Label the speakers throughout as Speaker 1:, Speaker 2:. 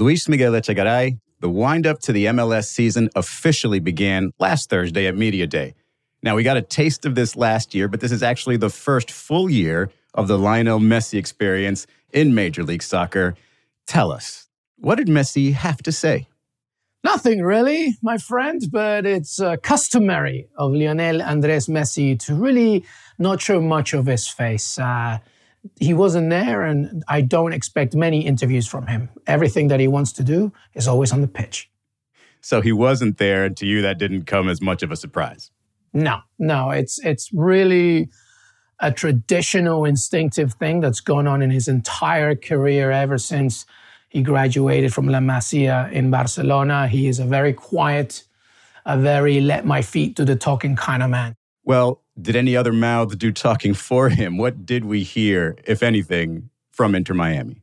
Speaker 1: Luis Miguel Echegaray, the windup to the MLS season officially began last Thursday at Media Day. Now, we got a taste of this last year, but this is actually the first full year of the Lionel Messi experience in Major League Soccer. Tell us, what did Messi have to say?
Speaker 2: Nothing really, my friend, but it's uh, customary of Lionel Andres Messi to really not show much of his face. Uh, he wasn't there, and I don't expect many interviews from him. Everything that he wants to do is always on the pitch.
Speaker 1: So he wasn't there, and to you, that didn't come as much of a surprise.
Speaker 2: No, no, it's it's really a traditional, instinctive thing that's gone on in his entire career ever since he graduated from La Masia in Barcelona. He is a very quiet, a very let my feet do the talking kind of man.
Speaker 1: Well, did any other mouths do talking for him? What did we hear, if anything, from Inter Miami?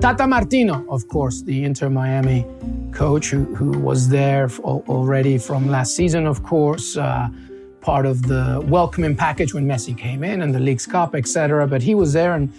Speaker 2: Tata Martino, of course, the Inter Miami coach who, who was there already from last season, of course, uh, part of the welcoming package when Messi came in and the League's Cup, etc. But he was there and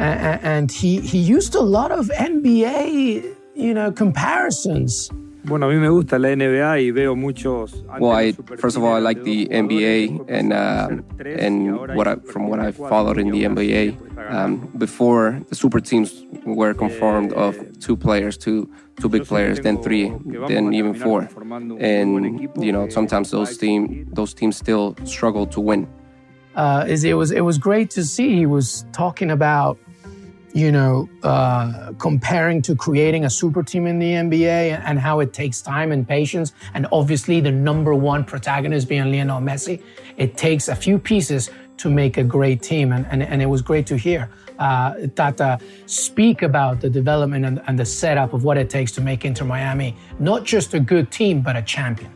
Speaker 2: and he he used a lot of NBA, you know, comparisons
Speaker 3: Bueno, a mí me gusta la NBA y veo muchos.
Speaker 4: Well, I, first of all, I like the NBA and uh, and what I, from what I followed in the NBA. Um, before the super teams were conformed of two players, two two big players, then three, then even four, and you know sometimes those team those teams still struggle to win.
Speaker 2: Uh, is it was it was great to see he was talking about you know, uh, comparing to creating a super team in the NBA and how it takes time and patience. And obviously, the number one protagonist being Lionel Messi, it takes a few pieces to make a great team. And, and, and it was great to hear uh, Tata speak about the development and, and the setup of what it takes to make Inter Miami not just a good team, but a champion.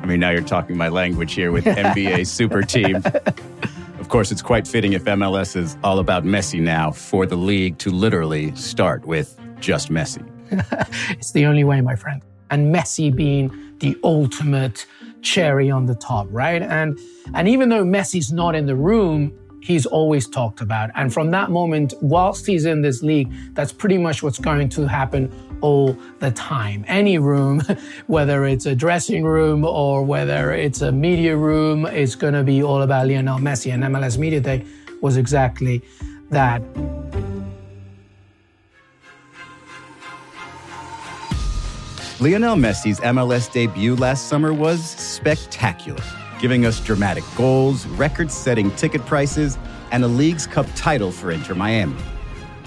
Speaker 1: I mean, now you're talking my language here with NBA super team. Of course, it's quite fitting if MLS is all about Messi now for the league to literally start with just Messi.
Speaker 2: it's the only way, my friend. And Messi being the ultimate cherry on the top, right? And and even though Messi's not in the room, he's always talked about. And from that moment, whilst he's in this league, that's pretty much what's going to happen all the time. Any room, whether it's a dressing room or whether it's a media room, it's going to be all about Lionel Messi. And MLS Media Day was exactly that.
Speaker 1: Lionel Messi's MLS debut last summer was spectacular, giving us dramatic goals, record setting ticket prices, and a League's Cup title for Inter Miami.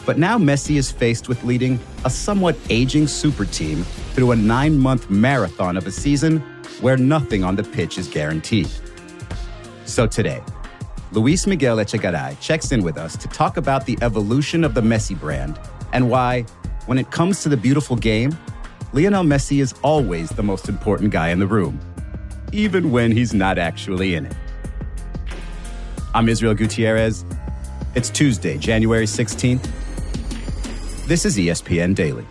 Speaker 1: But now Messi is faced with leading a somewhat aging super team through a nine month marathon of a season where nothing on the pitch is guaranteed. So today, Luis Miguel Echegaray checks in with us to talk about the evolution of the Messi brand and why, when it comes to the beautiful game, Lionel Messi is always the most important guy in the room, even when he's not actually in it. I'm Israel Gutierrez. It's Tuesday, January 16th. This is ESPN Daily.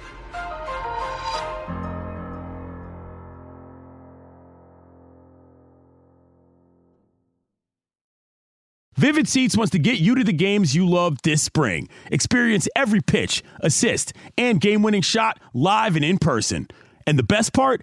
Speaker 5: Vivid Seats wants to get you to the games you love this spring. Experience every pitch, assist, and game winning shot live and in person. And the best part?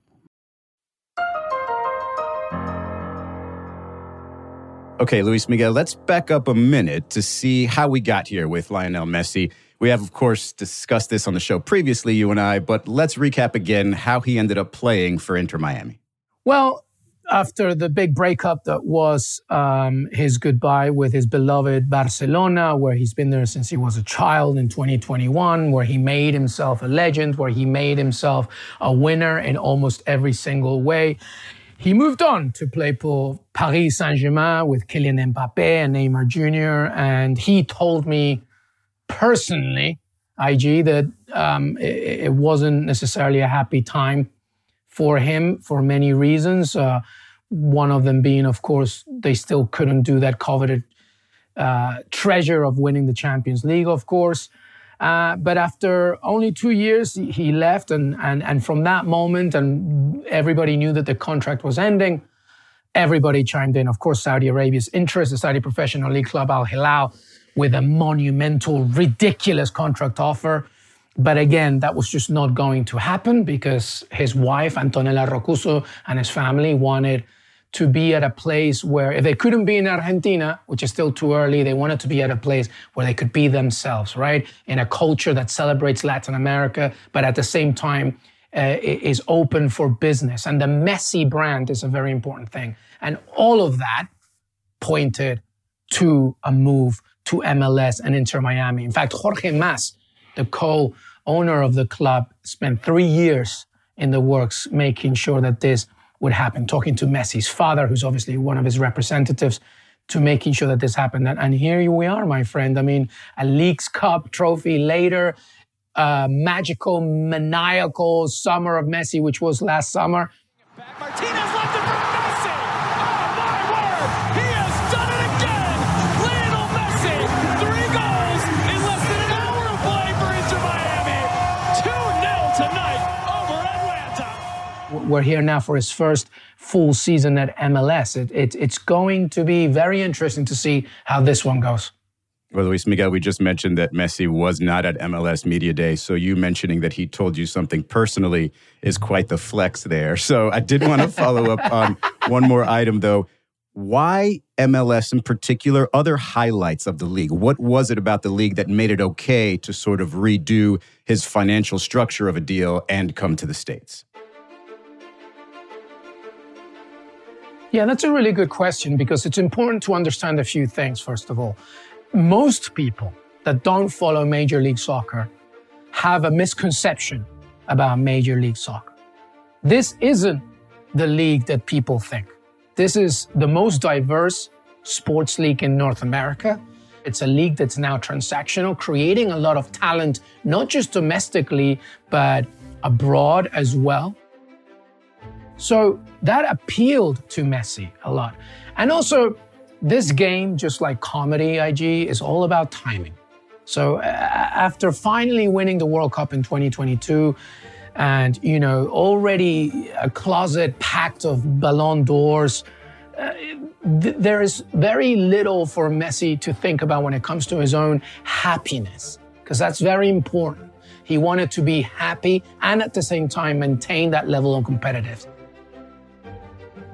Speaker 1: Okay, Luis Miguel, let's back up a minute to see how we got here with Lionel Messi. We have, of course, discussed this on the show previously, you and I, but let's recap again how he ended up playing for Inter Miami.
Speaker 2: Well, after the big breakup that was um, his goodbye with his beloved Barcelona, where he's been there since he was a child in 2021, where he made himself a legend, where he made himself a winner in almost every single way. He moved on to play for Paris Saint Germain with Kylian Mbappe and Neymar Jr. And he told me personally, IG, that um, it, it, wasn't necessarily a happy time for him for many reasons. Uh, one of them being, of course, they still couldn't do that coveted uh, treasure of winning the Champions League, of course. Uh, but after only two years, he left, and, and, and from that moment, and everybody knew that the contract was ending, everybody chimed in. Of course, Saudi Arabia's interest, the Saudi Professional League Club Al Hilal, with a monumental, ridiculous contract offer. But again, that was just not going to happen because his wife, Antonella Roccuzzo, and his family wanted to be at a place where, if they couldn't be in Argentina, which is still too early, they wanted to be at a place where they could be themselves, right? In a culture that celebrates Latin America, but at the same time uh, is open for business. And the Messi brand is a very important thing. And all of that pointed to a move to MLS and Inter Miami. In fact, Jorge Mas, the co owner of the club, spent three years in the works making sure that this would happen, talking to Messi's father, who's obviously one of his representatives, to making sure that this happened. And, here we are, my friend. I mean, a Leagues Cup trophy later, magical, maniacal summer of Messi, which was last summer. Back We're here now for his first full season at MLS. It, it, it's going to be very interesting to see how this one goes.
Speaker 1: Well, Luis Miguel, we just mentioned that Messi was not at MLS Media Day. So you mentioning that he told you something personally is quite the flex there. So I did want to follow up on one more item, though. Why MLS in particular? Other highlights of the league? What was it about the league that made it okay to sort of redo his financial structure of a deal and come to the States?
Speaker 2: Yeah, that's a really good question because it's important to understand a few things, first of all most people that don't follow Major League Soccer have a misconception about Major League Soccer. This isn't the league that people think. This is the most diverse sports league in North America. It's a league that's now transactional, creating a lot of talent, not just domestically, but abroad as well. So that appealed to Messi a lot. And also, this game, just like comedy IG, is all about timing. So uh, after finally winning the World Cup in 2022, and you know already a closet packed of Ballon d'Ors, uh, th- there is very little for Messi to think about when it comes to his own happiness, because that's very important. He wanted to be happy and at the same time maintain that level of competitiveness.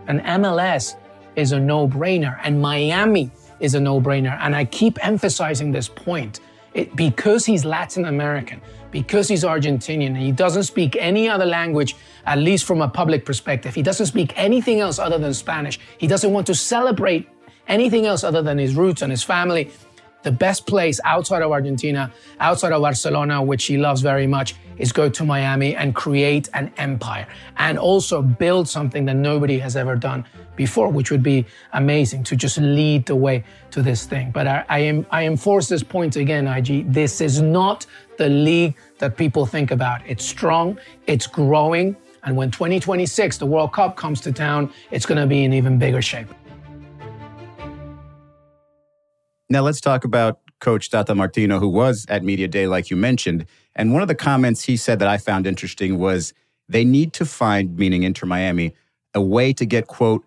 Speaker 2: And MLS is a no brainer, and Miami is a no brainer. And I keep emphasizing this point. It, because he's Latin American, because he's Argentinian, and he doesn't speak any other language, at least from a public perspective, he doesn't speak anything else other than Spanish. He doesn't want to celebrate anything else other than his roots and his family. The best place outside of Argentina, outside of Barcelona, which he loves very much, is go to Miami and create an empire and also build something that nobody has ever done before, which would be amazing to just lead the way to this thing. But I, I, am I enforce this point again, IG. This is not the league that people think about. It's strong, it's growing, and when 2026, the World Cup comes to town, it's going to be in even bigger shape.
Speaker 1: Now let's talk about Coach Tata Martino, who was at Media Day, like you mentioned. And one of the comments he said that I found interesting was they need to find, meaning Inter Miami, a way to get, quote,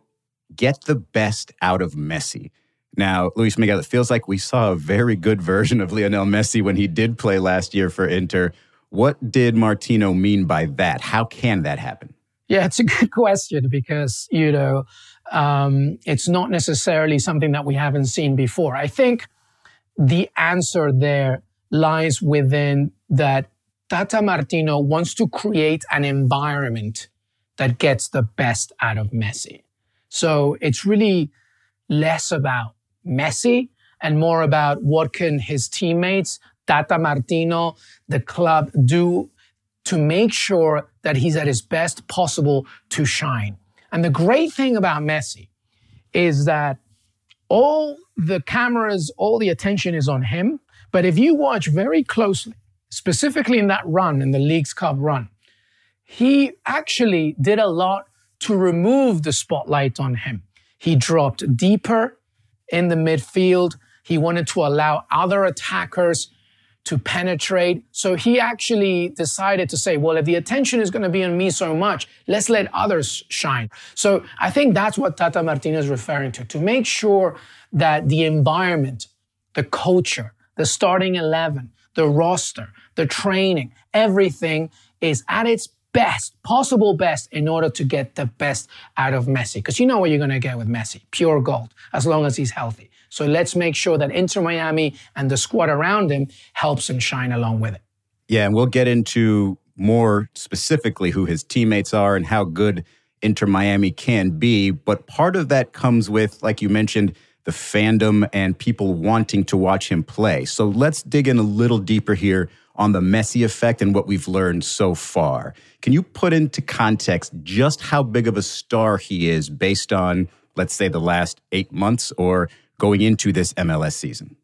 Speaker 1: get the best out of Messi. Now, Luis Miguel, it feels like we saw a very good version of Lionel Messi when he did play last year for Inter. What did Martino mean by that? How can that happen?
Speaker 2: Yeah, it's a good question because, you know, um, it's not necessarily something that we haven't seen before. I think the answer there lies within that Tata Martino wants to create an environment that gets the best out of Messi. So it's really less about Messi and more about what can his teammates, Tata Martino, the club do to make sure that he's at his best possible to shine. And the great thing about Messi is that all the cameras, all the attention is on him, But if you watch very closely, specifically in that run, in the League's Cup run, he actually did a lot to remove the spotlight on him. He dropped deeper in the midfield. He wanted to allow other attackers to penetrate. So he actually decided to say, well, if the attention is going to be on me so much, let's let others shine. So I think that's what Tata Martino is referring to, to make sure that the environment, the culture, the starting 11, the roster, the training, everything is at its best, possible best, in order to get the best out of Messi. Because you know what you're going to get with Messi pure gold, as long as he's healthy. So let's make sure that Inter Miami and the squad around him helps him shine along with it.
Speaker 1: Yeah, and we'll get into more specifically who his teammates are and how good Inter Miami can be. But part of that comes with, like you mentioned, the fandom and people wanting to watch him play. So let's dig in a little deeper here on the Messi effect and what we've learned so far. Can you put into context just how big of a star he is based on, let's say, the last eight months or going into this MLS season?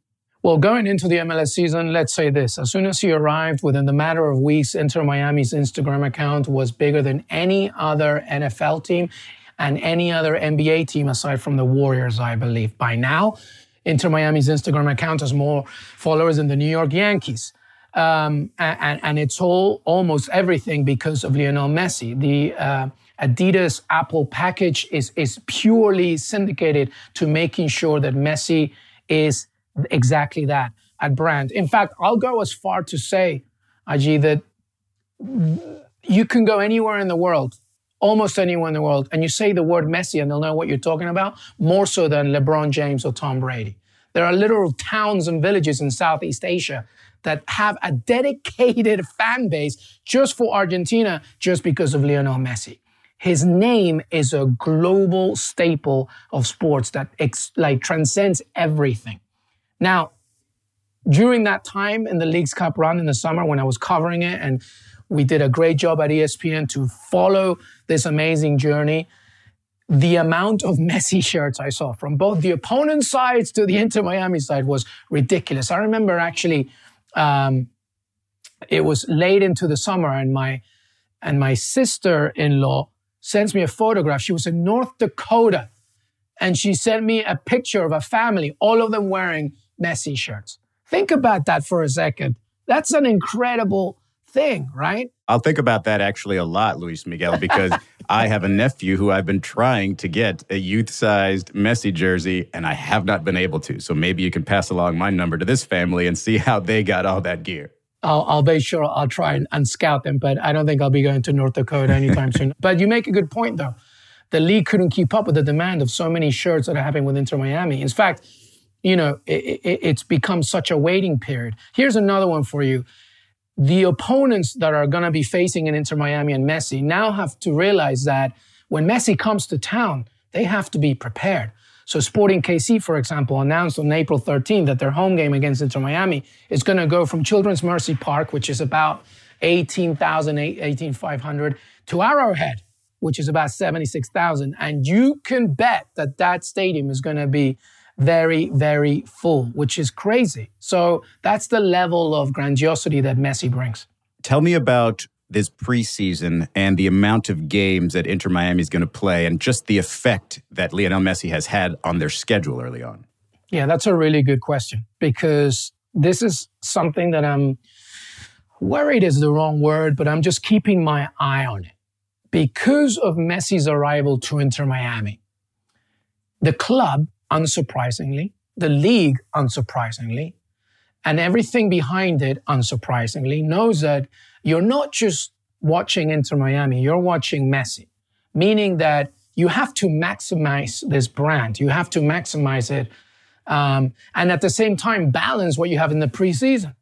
Speaker 2: Well, going into the MLS season, let's say this. As soon as he arrived, within the matter of weeks, Inter Miami's Instagram account was bigger than any other NFL team and any other NBA team aside from the Warriors, I believe. By now, Inter Miami's Instagram account has more followers than the New York Yankees. Um, and, and, it's all almost everything because of Lionel Messi. The uh, Adidas Apple package is is purely syndicated to making sure that Messi is exactly that at brand. In fact, I'll go as far to say, IG, that you can go anywhere in the world, almost anywhere in the world, and you say the word Messi and they'll know what you're talking about, more so than LeBron James or Tom Brady. There are little towns and villages in Southeast Asia that have a dedicated fan base just for Argentina, just because of Lionel Messi. His name is a global staple of sports that ex- like transcends everything. Now, during that time in the League's Cup run in the summer when I was covering it, and we did a great job at ESPN to follow this amazing journey. The amount of Messi shirts I saw from both the opponent sides to the Inter Miami side was ridiculous. I remember actually um, it was late into the summer, and my and my sister-in-law sends me a photograph. She was in North Dakota, and she sent me a picture of a family, all of them wearing Messi shirts. Think about that for a second. That's an incredible thing, right?
Speaker 1: I'll think about that actually a lot, Luis Miguel, because I have a nephew who I've been trying to get a youth sized Messi jersey, and I have not been able to. So maybe you can pass along my number to this family and see how they got all that gear.
Speaker 2: I'll, I'll be sure I'll try and, and scout them, but I don't think I'll be going to North Dakota anytime soon. But you make a good point, though. The league couldn't keep up with the demand of so many shirts that are happening with Inter Miami. In fact, you know, it, it, it's become such a waiting period. Here's another one for you the opponents that are going to be facing in Inter Miami and Messi now have to realize that when Messi comes to town, they have to be prepared. So Sporting KC, for example, announced on April 13 that their home game against Inter Miami is going to go from Children's Mercy Park, which is about 18,000, 18,500, to Arrowhead, which is about 76,000. And you can bet that that stadium is going to be very, very full, which is crazy. So that's the level of grandiosity that Messi brings.
Speaker 1: Tell me about this preseason and the amount of games that Inter Miami is going to play and just the effect that Lionel Messi has had on their schedule early on.
Speaker 2: Yeah, that's a really good question because this is something that I'm worried is the wrong word, but I'm just keeping my eye on it. Because of Messi's arrival to Inter Miami, the club unsurprisingly, the league, unsurprisingly, and everything behind it, unsurprisingly, knows that you're not just watching Inter Miami, you're watching Messi, meaning that you have to maximize this brand. You have to maximize it. Um, and at the same time, balance what you have in the preseason.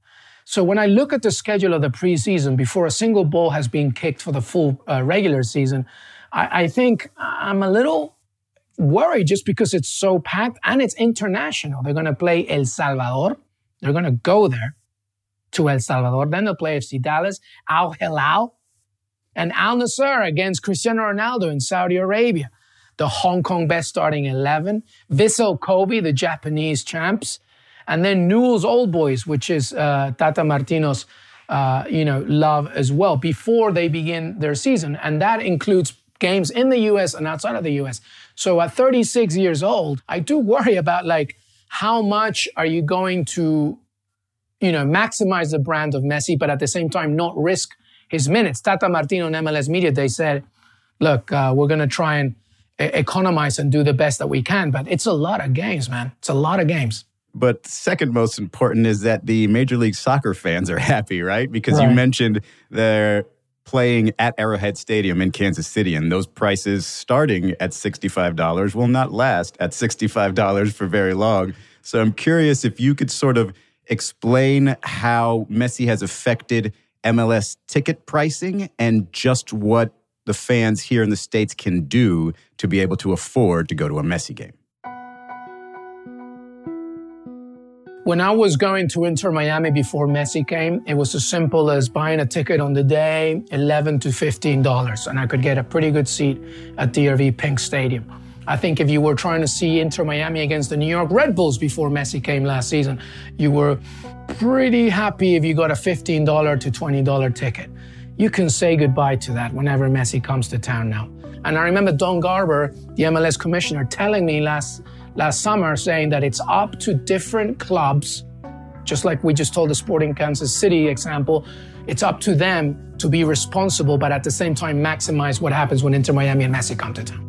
Speaker 2: So when I look at the schedule of the preseason before a single ball has been kicked for the full uh, regular season, I, I think I'm a little worried just because it's so packed and it's international. They're going to play El Salvador. They're going to go there to El Salvador. Then they'll play FC Dallas, Al Hilal, and Al Nassr against Cristiano Ronaldo in Saudi Arabia. The Hong Kong best starting 11, Vissel Kobe, the Japanese champs, And then Newell's Old Boys, which is uh, Tata Martino's, uh, you know, love as well, before they begin their season. And that includes games in the US and outside of the US. So at 36 years old, I do worry about like, how much are you going to, you know, maximize the brand of Messi, but at the same time not risk his minutes? Tata Martino and MLS Media, they said, look, uh, we're going to try and economize and do the best that we can. But it's a lot of games, man. It's a lot of games.
Speaker 1: But second most important is that the Major League Soccer fans are happy, right? Because right. you mentioned they're playing at Arrowhead Stadium in Kansas City, and those prices starting at $65 will not last at $65 for very long. So I'm curious if you could sort of explain how Messi has affected MLS ticket pricing and just what the fans here in the States can do to be able to afford to go to a Messi game?
Speaker 2: When I was going to Inter Miami before Messi came, it was as simple as buying a ticket on the day, 11 to $15, and I could get a pretty good seat at DRV PNK Stadium. I think if you were trying to see Inter Miami against the New York Red Bulls before Messi came last season, you were pretty happy if you got a $15 to $20 ticket you can say goodbye to that whenever Messi comes to town now. And I remember Don Garber, the MLS commissioner, telling me last last summer saying that it's up to different clubs, just like we just told the Sporting Kansas City example, it's up to them to be responsible, but at the same time maximize what happens when Inter Miami and Messi come to town.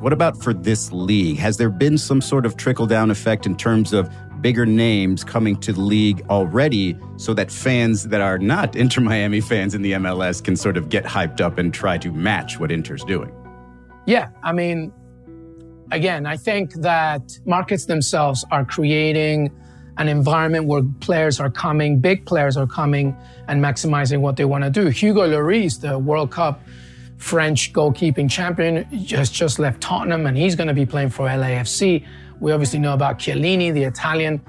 Speaker 1: What about for this league? Has there been some sort of trickle down effect in terms of bigger names coming to the league already so that fans that are not Inter Miami fans in the MLS can sort of get hyped up and try to match what Inter's doing?
Speaker 2: Yeah, I mean, again, I think that markets themselves are creating an environment where players are coming, big players are coming and maximizing what they want to do. Hugo Lloris, the World Cup French goalkeeping champion, just just left Tottenham and he's going to be playing for LAFC. We obviously know about Chiellini, the Italian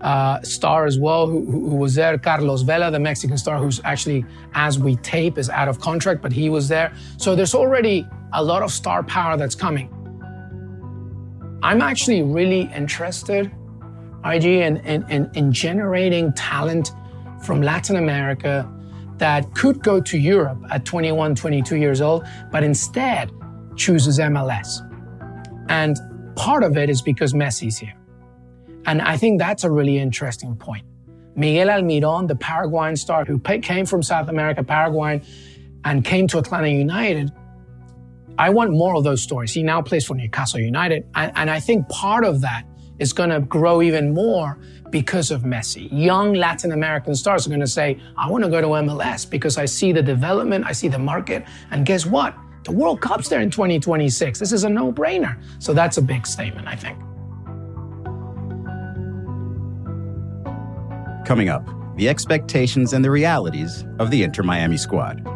Speaker 2: uh, star as well, who, who, was there. Carlos Vela, the Mexican star, who's actually, as we tape, is out of contract, but he was there. So there's already a lot of star power that's coming. I'm actually really interested, IG, in, in, in generating talent from Latin America that could go to Europe at 21, 22 years old, but instead chooses MLS. And Part of it is because Messi's here. And I think that's a really interesting point. Miguel Almiron, the Paraguayan star who came from South America, Paraguay, and came to Atlanta United. I want more of those stories. He now plays for Newcastle United. And, and I think part of that is going to grow even more because of Messi. Young Latin American stars are going to say, I want to go to MLS because I see the development, I see the market. And guess what? The World Cup's there in 2026. This is a no brainer. So that's a big statement, I think.
Speaker 1: Coming up, the expectations and the realities of the Inter Miami squad.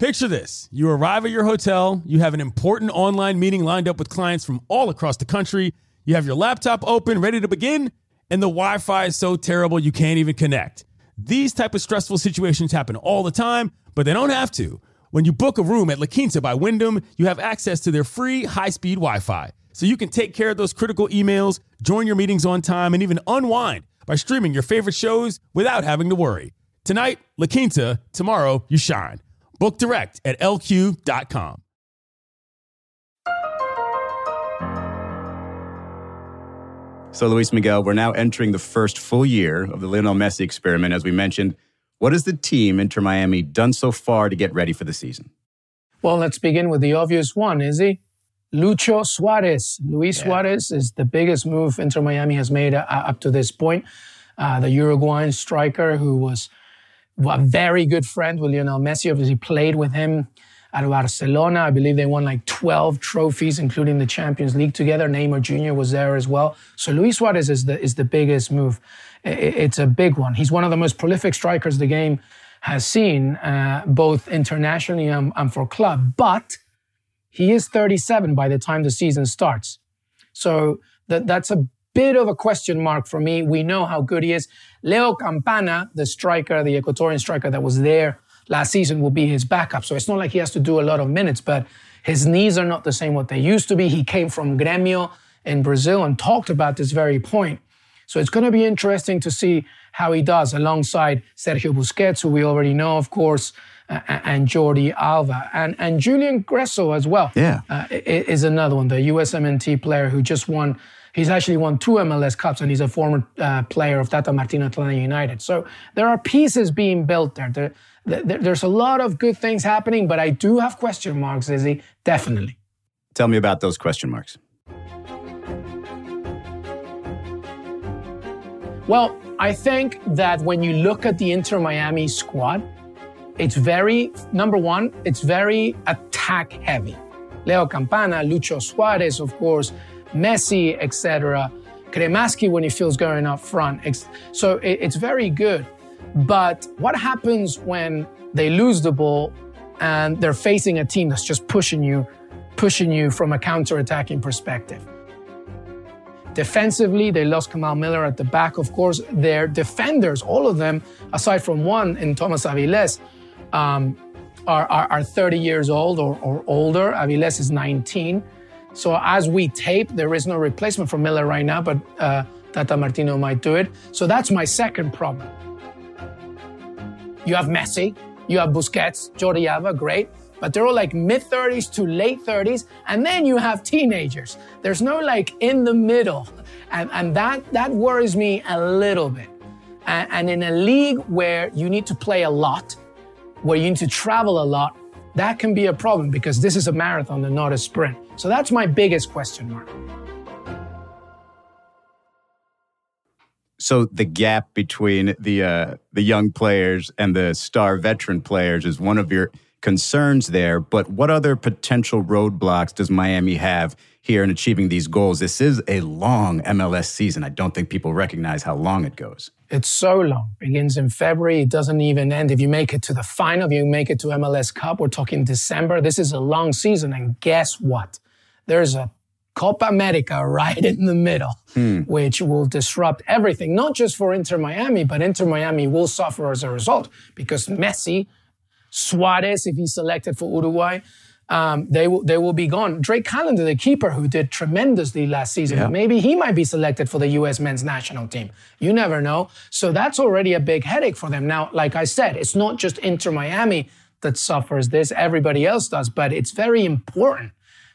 Speaker 5: Picture this you arrive at your hotel, you have an important online meeting lined up with clients from all across the country, you have your laptop open, ready to begin, and the Wi Fi is so terrible you can't even connect. These type of stressful situations happen all the time, but they don't have to. When you book a room at La Quinta by Wyndham, you have access to their free high speed Wi Fi. So you can take care of those critical emails, join your meetings on time, and even unwind by streaming your favorite shows without having to worry. Tonight, La Quinta, tomorrow, you shine. Book direct at lq.com.
Speaker 1: So, Luis Miguel, we're now entering the first full year of the Lionel Messi experiment, as we mentioned. What has the team, Inter Miami, done so far to get ready for the season?
Speaker 2: Well, let's begin with the obvious one, is he? Lucho Suarez. Luis yeah. Suarez is the biggest move Inter Miami has made uh, up to this point. Uh, the Uruguayan striker who was a very good friend with Lionel Messi, obviously played with him at Barcelona. I believe they won like 12 trophies, including the Champions League together. Neymar Jr. was there as well. So Luis Suarez is the, is the biggest move. It's a big one. He's one of the most prolific strikers the game has seen, uh, both internationally and, and for club. But he is 37 by the time the season starts. So that, that's a bit of a question mark for me. We know how good he is. Leo Campana, the striker, the Ecuadorian striker that was there last season will be his backup. So it's not like he has to do a lot of minutes, but his knees are not the same what they used to be. He came from Gremio in Brazil and talked about this very point. So it's going to be interesting to see how he does alongside Sergio Busquets, who we already know, of course, uh, and Jordi Alba and and Julian Gressel as well.
Speaker 1: Yeah,
Speaker 2: uh, is another one, the USMNT player who just won. He's actually won two MLS Cups, and he's a former uh, player of Tata Martino Atlanta United. So there are pieces being built there. there there's a lot of good things happening, but I do have question marks, Izzy, definitely.
Speaker 1: Tell me about those question marks.
Speaker 2: Well, I think that when you look at the Inter Miami squad, it's very, number one, it's very attack heavy. Leo Campana, Lucho Suarez, of course, Messi, etc. Cremaschi when he feels going up front. So it's very good. But what happens when they lose the ball and they're facing a team that's just pushing you, pushing you from a counter-attacking perspective? Defensively, they lost Kamal Miller at the back, of course. Their defenders, all of them, aside from one in Thomas Aviles, um, are, are, are, 30 years old or, or older. Aviles is 19. So as we tape, there is no replacement for Miller right now, but uh, Tata Martino might do it. So that's my second problem. You have Messi, you have Busquets, Jordi Alba, great. But they're all like mid 30s to late 30s. And then you have teenagers. There's no like in the middle. And, and that, that worries me a little bit. And, and in a league where you need to play a lot, where you need to travel a lot, that can be a problem because this is a marathon and not a sprint. So that's my biggest question mark.
Speaker 1: So the gap between the uh, the young players and the star veteran players is one of your concerns there. But what other potential roadblocks does Miami have here in achieving these goals? This is a long MLS season. I don't think people recognize how long it goes.
Speaker 2: It's so long. It begins in February. It doesn't even end. If you make it to the final, if you make it to MLS Cup, we're talking December. This is a long season. And guess what? There's a Copa America right in the middle, hmm. which will disrupt everything, not just for Inter Miami, but Inter Miami will suffer as a result because Messi, Suarez, if he's selected for Uruguay, um, they will they will be gone. Drake Callender, the keeper who did tremendously last season, yeah. maybe he might be selected for the U.S. men's national team. You never know. So that's already a big headache for them. Now, like I said, it's not just Inter Miami that suffers this; everybody else does. But it's very important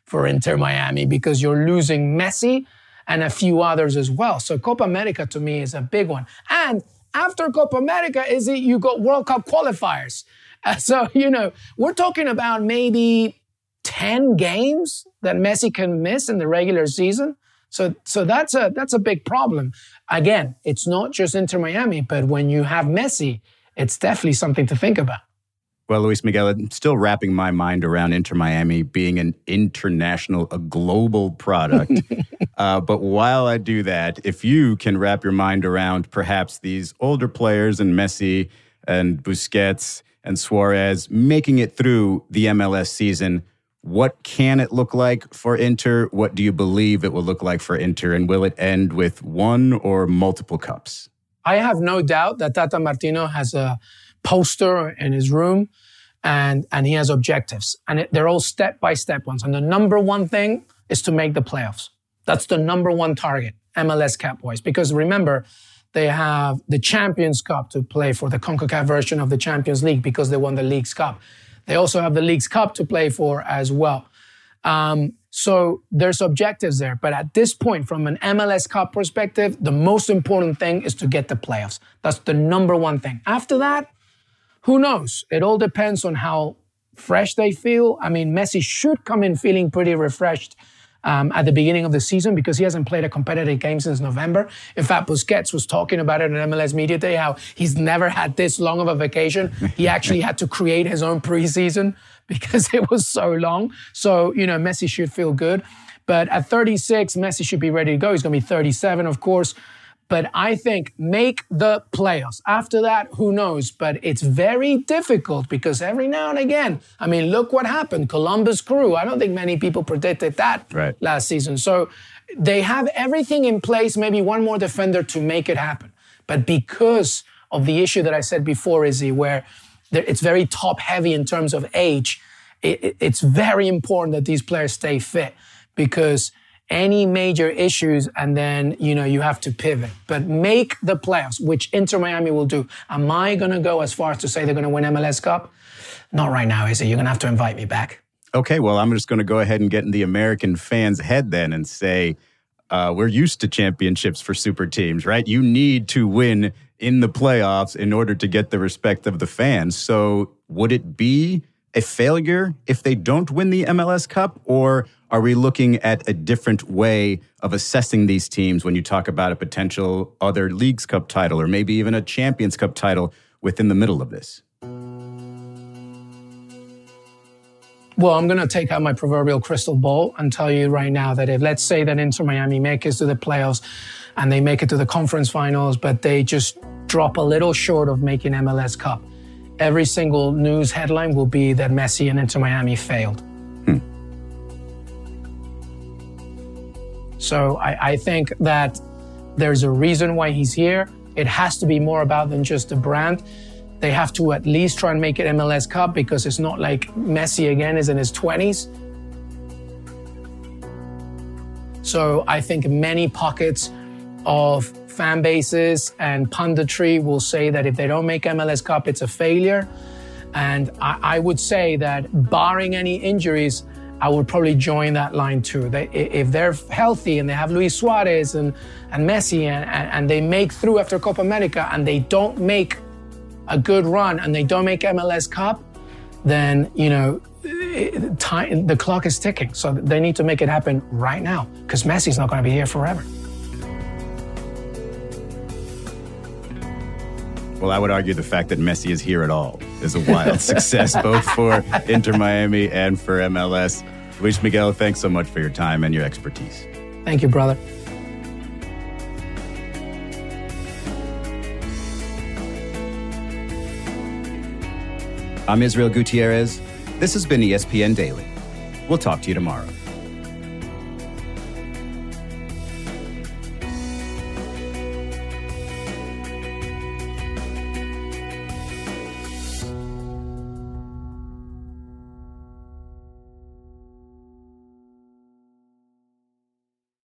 Speaker 2: for Inter Miami because you're losing Messi and a few others as well. So Copa America to me is a big one. And after Copa America, is it you got World Cup qualifiers? Uh, so you know we're talking about maybe ten games that Messi can miss in the regular season. So so that's a that's a big problem. Again, it's not just Inter Miami, but when you have Messi, it's definitely something to think about.
Speaker 1: Well, Luis Miguel, I'm still wrapping my mind around Inter Miami being an international, a global product. uh, but while I do that, if you can wrap your mind around perhaps these older players and Messi and Busquets and Suarez making it through the MLS season, what can it look like for Inter? What do you believe it will look like for Inter? And will it end with one or multiple cups?
Speaker 2: I have no doubt that Tata Martino has a poster in his room and, and he has objectives and it, they're all step by step ones. And the number one thing is to make the playoffs. That's the number one target, MLS wise. Because remember, they have the Champions Cup to play for the CONCACAF version of the Champions League because they won the League's Cup. They also have the League's Cup to play for as well. Um, so there's objectives there. But at this point, from an MLS Cup perspective, the most important thing is to get the playoffs. That's the number one thing. After that, who knows? It all depends on how fresh they feel. I mean, Messi should come in feeling pretty refreshed um, at the beginning of the season because he hasn't played a competitive game since November. In fact, Busquets was talking about it on MLS Media Day how he's never had this long of a vacation. He actually had to create his own preseason because it was so long. So, you know, Messi should feel good. But at 36, Messi should be ready to go. He's going to be 37, of course. But I think make the playoffs. After that, who knows? But it's very difficult because every now and again, I mean, look what happened. Columbus Crew. I don't think many people predicted that
Speaker 1: right.
Speaker 2: last season. So they have everything in place, maybe one more defender to make it happen. But because of the issue that I said before, Izzy, where it's very top heavy in terms of age, it's very important that these players stay fit because any major issues and then you know you have to pivot. But make the playoffs which inter miami will do. Am i going to go as far as to say they're going to win mls cup? Not right now is it? You're going to have to invite me back.
Speaker 1: Okay well i'm just going to go ahead and get in the american fans head then and say uh, we're used to championships for super teams right? You need to win in the playoffs in order to get the respect of the fans. So would it be a failure if they don't win the mls cup or are we looking at a different way of assessing these teams when you talk about a potential other Leagues Cup title or maybe even a Champions Cup title within the middle of this?
Speaker 2: Well, I'm going to take out my proverbial crystal ball and tell you right now that if let's say that Inter Miami make it to the playoffs and they make it to the conference finals, but they just drop a little short of making MLS Cup, every single news headline will be that Messi and Inter Miami failed. Hmm. So I, I think that there's a reason why he's here. It has to be more about than just a brand. They have to at least try and make it MLS Cup because it's not like Messi again is in his 20s. So I think many pockets of fan bases and punditry will say that if they don't make MLS Cup, it's a failure. And I, I would say that barring any injuries, I would probably join that line too. They, if they're healthy and they have Luis Suarez and, and Messi and, and they make through after Copa America and they don't make a good run and they don't make MLS Cup, then, you know, time, the clock is ticking. So they need to make it happen right now because Messi's not going to be here forever.
Speaker 1: Well, I would argue the fact that Messi is here at all is a wild success, both for Inter Miami and for MLS. Luis Miguel, thanks so much for your time and your expertise.
Speaker 2: Thank you, brother.
Speaker 1: I'm Israel Gutierrez. This has been ESPN Daily. We'll talk to you tomorrow.